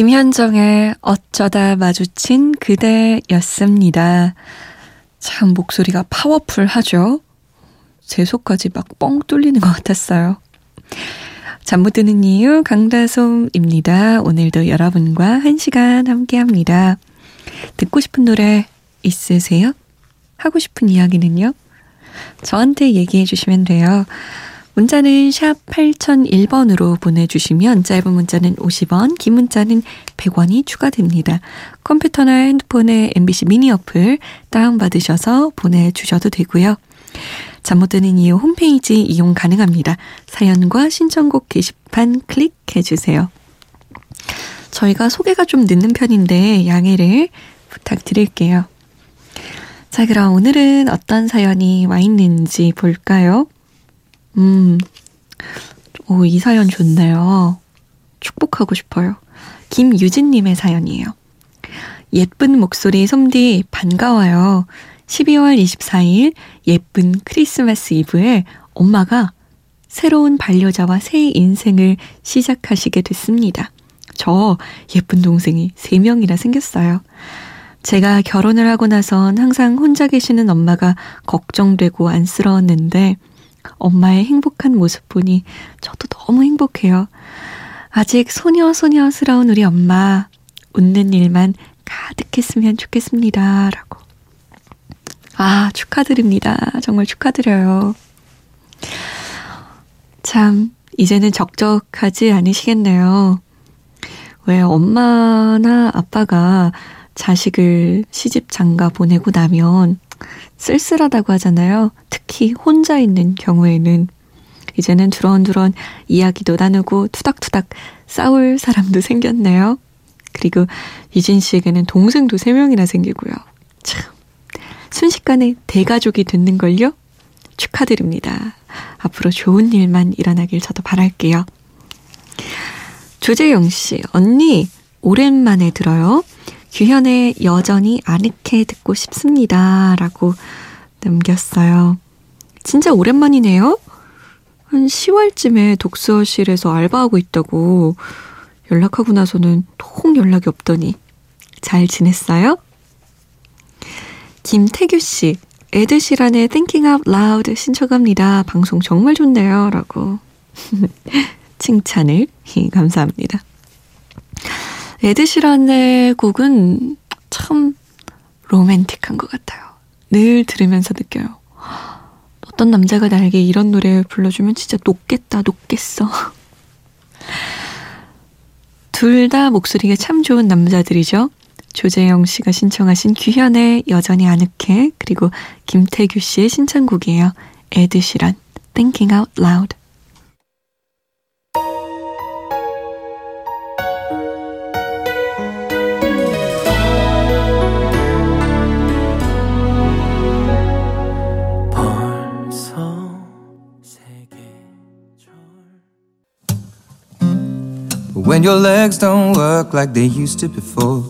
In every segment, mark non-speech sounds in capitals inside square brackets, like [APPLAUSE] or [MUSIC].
김현정의 어쩌다 마주친 그대였습니다. 참 목소리가 파워풀하죠? 제 속까지 막 뻥 뚫리는 것 같았어요. 잠 못 드는 이유 강다솜입니다. 오늘도 여러분과 한 시간 함께 합니다. 듣고 싶은 노래 있으세요? 하고 싶은 이야기는요? 저한테 얘기해 주시면 돼요. 문자는 샵 8001번으로 보내주시면 짧은 문자는 50원, 긴 문자는 100원이 추가됩니다. 컴퓨터나 핸드폰에 MBC 미니 어플 다운받으셔서 보내주셔도 되고요. 잠 못 드는 이유 홈페이지 이용 가능합니다. 사연과 신청곡 게시판 클릭해주세요. 저희가 소개가 좀 늦는 편인데 양해를 부탁드릴게요. 자, 그럼 오늘은 어떤 사연이 와 있는지 볼까요? 음, 오, 이 사연 좋네요. 축복하고 싶어요. 김유진님의 사연이에요. 예쁜 목소리 솜디 반가워요. 12월 24일 예쁜 크리스마스 이브에 엄마가 새로운 반려자와 새 인생을 시작하시게 됐습니다. 저 예쁜 동생이 3명이나 생겼어요. 제가 결혼을 하고 나선 항상 혼자 계시는 엄마가 걱정되고 안쓰러웠는데 엄마의 행복한 모습 보니 저도 너무 행복해요. 아직 소녀 소녀스러운 우리 엄마, 웃는 일만 가득했으면 좋겠습니다. 라고. 아, 축하드립니다. 정말 축하드려요. 참, 이제는 적적하지 않으시겠네요. 왜 엄마나 아빠가 자식을 시집 장가 보내고 나면 쓸쓸하다고 하잖아요. 특히 혼자 있는 경우에는 이제는 두런두런 이야기도 나누고 투닥투닥 싸울 사람도 생겼네요. 그리고 유진 씨에게는 동생도 3명이나 생기고요. 참, 순식간에 대가족이 됐는걸요? 축하드립니다. 앞으로 좋은 일만 일어나길 저도 바랄게요. 조재영 씨, 언니, 오랜만에 들어요. 규현의 여전히 아늑해 듣고 싶습니다. 라고 남겼어요. 진짜 오랜만이네요? 한 10월쯤에 독서실에서 알바하고 있다고 연락하고 나서는 통 연락이 없더니 잘 지냈어요? 김태규 씨, 에드시란의 Thinking Out Loud 신청합니다. 방송 정말 좋네요. 라고 [LAUGHS] 칭찬을 [LAUGHS] 감사합니다. 에드시란의 곡은 참 로맨틱한 것 같아요. 늘 들으면서 느껴요. 어떤 남자가 나에게 이런 노래 불러주면 진짜 녹겠다, 녹겠어. [LAUGHS] 둘 다 목소리가 참 좋은 남자들이죠. 조재영 씨가 신청하신 규현의 여전히 아늑해 그리고 김태규 씨의 신청곡이에요. 에드시란 Thinking Out Loud When your legs don't work like they used to before.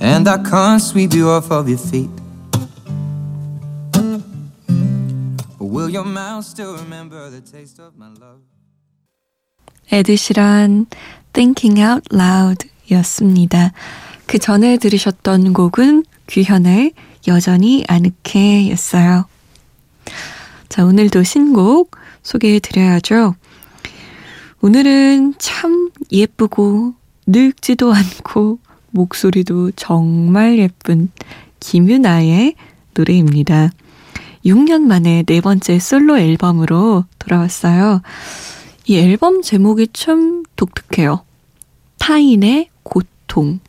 And I can't sweep you off of your feet. Will your mouth still remember the taste of my love? 에드시란 Thinking Out Loud 였습니다. 그 전에 들으셨던 곡은 규현의 여전히 아늑해 였어요. 자, 오늘도 신곡 소개해 드려야죠. 오늘은 참 예쁘고 늙지도 않고 목소리도 정말 예쁜 김유나의 노래입니다. 6년 만에 네 번째 솔로 앨범으로 돌아왔어요. 이 앨범 제목이 참 독특해요. 타인의 고통.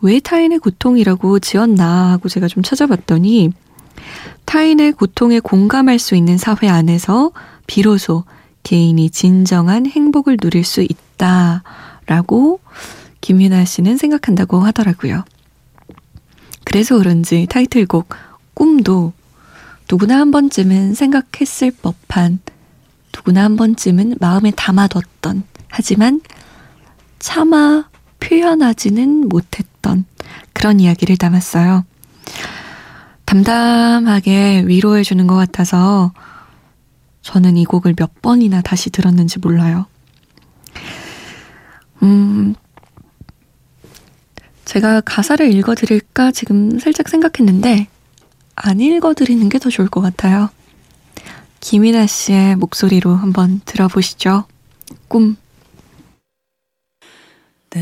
왜 타인의 고통이라고 지었나 하고 제가 좀 찾아봤더니 타인의 고통에 공감할 수 있는 사회 안에서 비로소 개인이 진정한 행복을 누릴 수 있다라고 김윤아 씨는 생각한다고 하더라고요. 그래서 그런지 타이틀곡 꿈도 누구나 한 번쯤은 생각했을 법한 누구나 한 번쯤은 마음에 담아뒀던 하지만 차마 표현하지는 못했던 그런 이야기를 담았어요. 담담하게 위로해주는 것 같아서 저는 이 곡을 몇 번이나 다시 들었는지 몰라요. 음, 제가 가사를 읽어드릴까 지금 살짝 생각했는데, 안 읽어드리는 게 더 좋을 것 같아요. 김이나 씨의 목소리로 한번 들어보시죠. 꿈. 때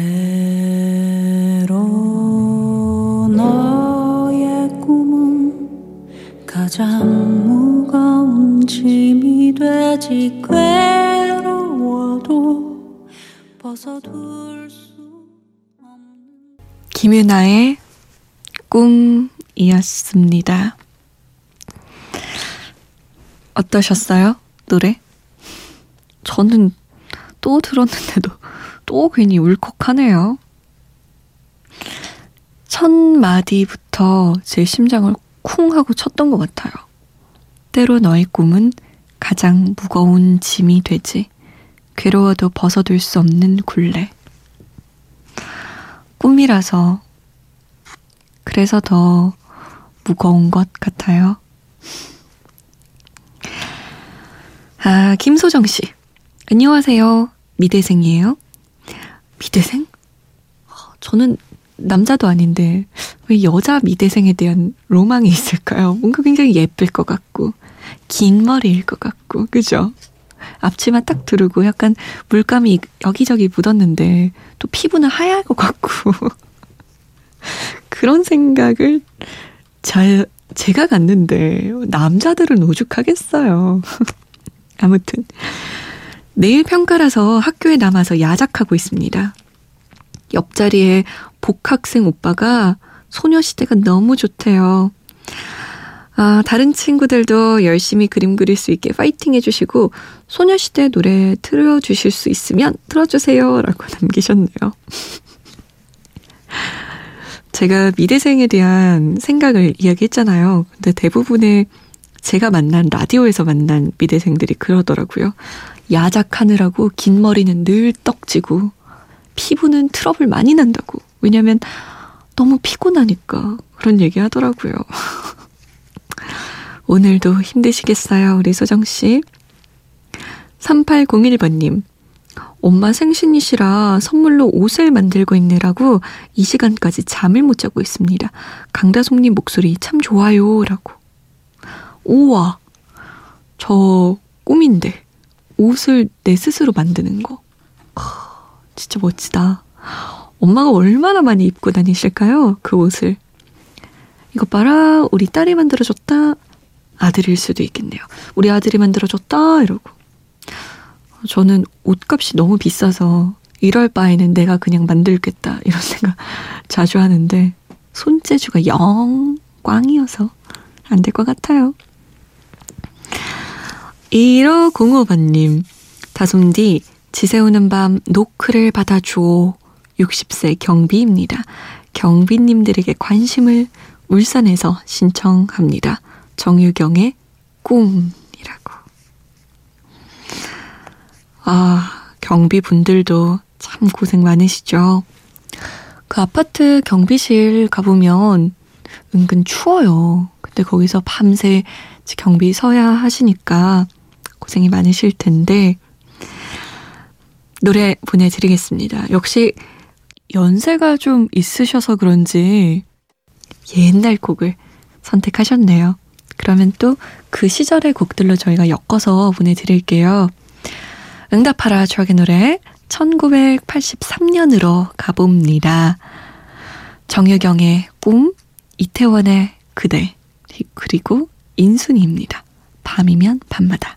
괴로워도 벗어둘 수 없는 김윤아의 꿈이었습니다. 어떠셨어요? 노래? 저는 또 들었는데도 또 괜히 울컥하네요. 첫 마디부터 제 심장을 쿵 하고 쳤던 것 같아요. 때로 너의 꿈은 가장 무거운 짐이 되지. 괴로워도 벗어둘 수 없는 굴레. 꿈이라서, 그래서 더 무거운 것 같아요. 아, 김소정 씨. 안녕하세요. 미대생이에요. 미대생? 저는 남자도 아닌데 왜 여자 미대생에 대한 로망이 있을까요? 뭔가 굉장히 예쁠 것 같고 긴 머리일 것 같고 그죠? 앞치마 딱 두르고 약간 물감이 여기저기 묻었는데 또 피부는 하얄 것 같고 [LAUGHS] 그런 생각을 잘 제가 갖는데 남자들은 오죽하겠어요. [LAUGHS] 아무튼 내일 평가라서 학교에 남아서 야작하고 있습니다. 옆자리에 복학생 오빠가 소녀시대가 너무 좋대요. 아, 다른 친구들도 열심히 그림 그릴 수 있게 파이팅 해주시고, 소녀시대 노래 틀어주실 수 있으면 틀어주세요. 라고 [LAUGHS] 남기셨네요. [LAUGHS] 제가 미대생에 대한 생각을 이야기했잖아요. 근데 대부분의 제가 만난 라디오에서 만난 미대생들이 그러더라고요. 야작하느라고 긴 머리는 늘 떡지고 피부는 트러블 많이 난다고. 왜냐면 너무 피곤하니까 그런 얘기 하더라고요. [LAUGHS] 오늘도 힘드시겠어요, 우리 소정씨. 3801번님. 엄마 생신이시라 선물로 옷을 만들고 있느라고 이 시간까지 잠을 못 자고 있습니다. 강다송님 목소리 참 좋아요. 라고. 우와. 저 꿈인데. 옷을 내 스스로 만드는 거. 진짜 멋지다. 엄마가 얼마나 많이 입고 다니실까요? 그 옷을. 이거 봐라. 우리 딸이 만들어줬다. 아들일 수도 있겠네요. 우리 아들이 만들어줬다. 이러고. 저는 옷값이 너무 비싸서 이럴 바에는 내가 그냥 만들겠다. 이런 생각 자주 하는데 손재주가 영 꽝이어서 안 될 것 같아요. 1505번님, 다솜디, 지새우는 밤 노크를 받아주오. 60세 경비입니다. 경비님들에게 관심을 울산에서 신청합니다. 정유경의 꿈이라고. 아, 경비 분들도 참 고생 많으시죠. 그 아파트 경비실 가보면 은근 추워요. 근데 거기서 밤새 경비 서야 하시니까 고생이 많으실 텐데, 노래 보내드리겠습니다. 역시 연세가 좀 있으셔서 그런지 옛날 곡을 선택하셨네요. 그러면 또 그 시절의 곡들로 저희가 엮어서 보내드릴게요. 응답하라 추억의 노래 1983년으로 가봅니다. 정유경의 꿈, 이태원의 그대, 그리고 인순이입니다. 밤이면 밤마다.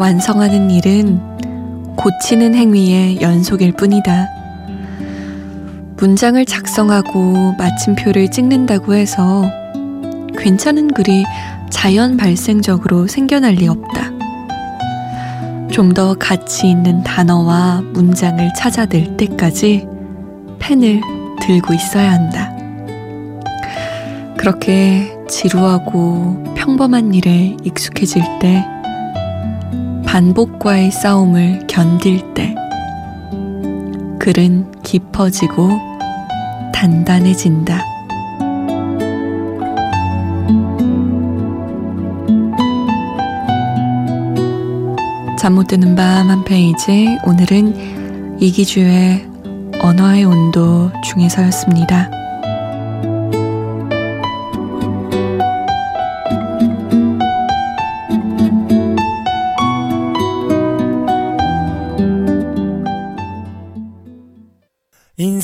완성하는 일은 고치는 행위의 연속일 뿐이다. 문장을 작성하고 마침표를 찍는다고 해서 괜찮은 글이 자연 발생적으로 생겨날 리 없다. 좀 더 가치 있는 단어와 문장을 찾아낼 때까지 펜을 들고 있어야 한다. 그렇게 지루하고 평범한 일에 익숙해질 때 반복과의 싸움을 견딜 때 글은 깊어지고 단단해진다. 잠 못 드는 밤 한 페이지 오늘은 이기주의 언어의 온도 중에서였습니다.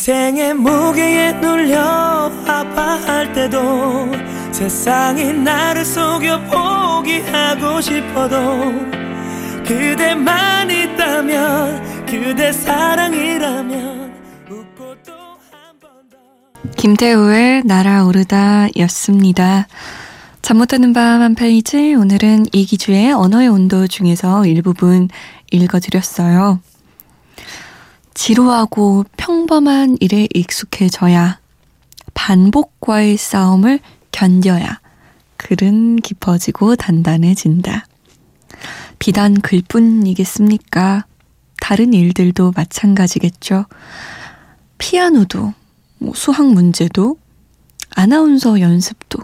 인생의 무게에 눌려 아파할 때도 세상이 나를 속여 포기하고 싶어도 그대만 있다면 그대 사랑이라면 웃고 또 한 번 더 김태우의 날아오르다 였습니다. 잠 못 드는 밤 한 페이지 오늘은 이기주의 언어의 온도 중에서 일부분 읽어드렸어요. 지루하고 평범한 일에 익숙해져야 반복과의 싸움을 견뎌야 글은 깊어지고 단단해진다. 비단 글뿐이겠습니까? 다른 일들도 마찬가지겠죠. 피아노도, 뭐 수학 문제도, 아나운서 연습도,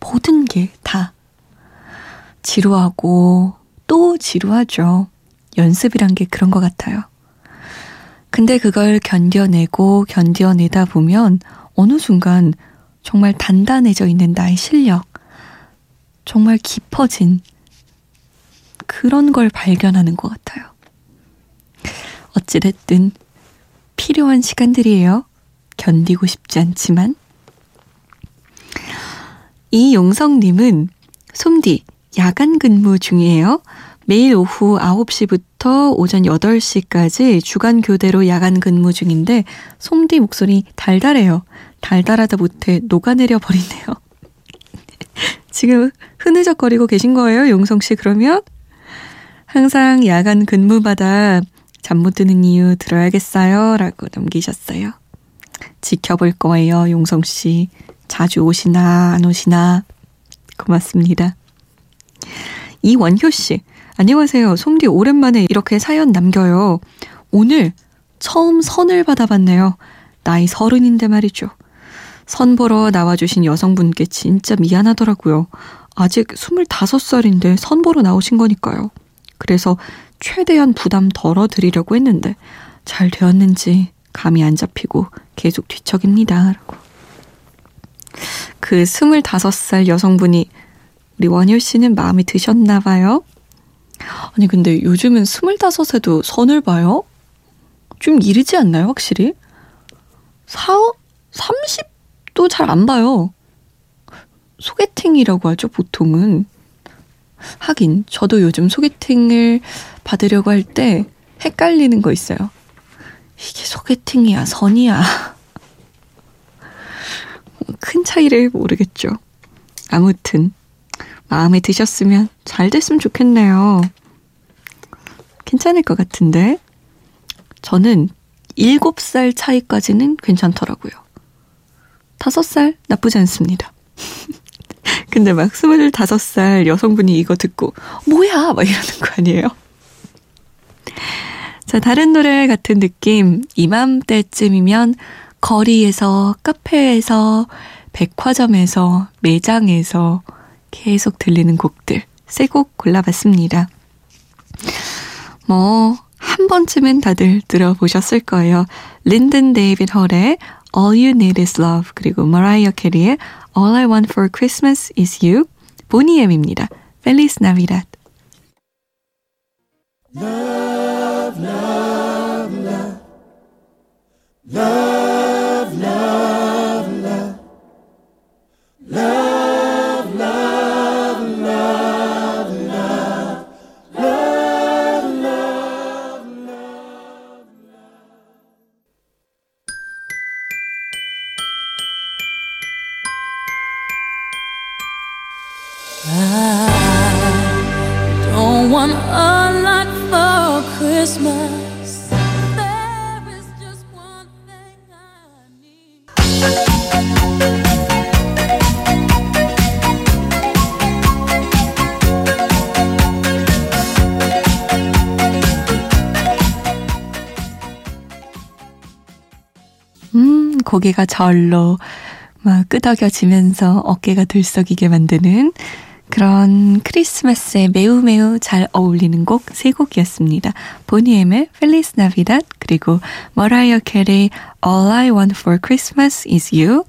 모든 게 다 지루하고 또 지루하죠. 연습이란 게 그런 것 같아요. 근데 그걸 견뎌내고 견뎌내다 보면 어느 순간 정말 단단해져 있는 나의 실력, 정말 깊어진 그런 걸 발견하는 것 같아요. 어찌됐든 필요한 시간들이에요. 견디고 싶지 않지만. 이용성님은 솜디 야간 근무 중이에요. 매일 오후 9시부터 오전 8시까지 주간 교대로 야간 근무 중인데 솜디 목소리 달달해요. 달달하다 못해 녹아내려 버리네요. [LAUGHS] 지금 흐느적거리고 계신 거예요, 용성 씨 그러면? 항상 야간 근무마다 잠 못 드는 이유 들어야겠어요. 라고 남기셨어요. 지켜볼 거예요, 용성 씨. 자주 오시나, 안 오시나. 고맙습니다. 이원효 씨. 안녕하세요. 솜디 오랜만에 이렇게 사연 남겨요. 오늘 처음 선을 받아봤네요. 나이 서른인데 말이죠. 선 보러 나와주신 여성분께 진짜 미안하더라고요. 아직 25살인데 선 보러 나오신 거니까요. 그래서 최대한 부담 덜어드리려고 했는데 잘 되었는지 감이 안 잡히고 계속 뒤척입니다. 라고. 그 25살 여성분이 우리 원효 씨는 마음에 드셨나 봐요. 아니 근데 요즘은 스물다섯에도 선을 봐요? 좀 이르지 않나요 확실히? 사, 30도 잘 안 봐요. 소개팅이라고 하죠 보통은. 하긴 저도 요즘 소개팅을 받으려고 할 때 헷갈리는 거 있어요. 이게 소개팅이야 선이야. [LAUGHS] 큰 차이를 모르겠죠. 아무튼 마음에 드셨으면 잘 됐으면 좋겠네요. 괜찮을 것 같은데. 저는 7살 차이까지는 괜찮더라고요. 5살 나쁘지 않습니다. [LAUGHS] 근데 막 25살 여성분이 이거 듣고, 뭐야! 막 이러는 거 아니에요? 자, 다른 노래 같은 느낌. 이맘때쯤이면 거리에서, 카페에서, 백화점에서, 매장에서 계속 들리는 곡들 세 곡 골라봤습니다. 뭐, 한 번쯤은 다들 들어보셨을 거예요. 린든 데이빗 헐의 All You Need Is Love 그리고 마라이어 캐리의 All I Want For Christmas Is You 보니엠입니다. Feliz Navidad Love, love, love. 고개가 절로 막 끄덕여지면서 어깨가 들썩이게 만드는 그런 크리스마스에 매우 매우 잘 어울리는 곡 세 곡이었습니다. 보니엠의 Feliz Navidad 그리고 머라이어 캐리의 All I Want for Christmas is You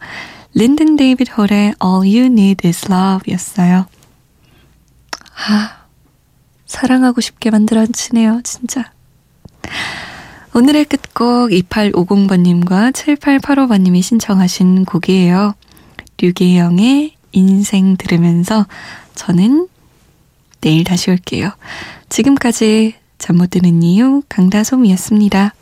린든 데이빗 홀의 All You Need is Love 였어요. 아, 사랑하고 싶게 만들어지네요, 진짜. 오늘의 끝곡 2850번님과 7885번님이 신청하신 곡이에요. 류계영의 인생 들으면서 저는 내일 다시 올게요. 지금까지 잠 못 드는 이유 강다솜이었습니다.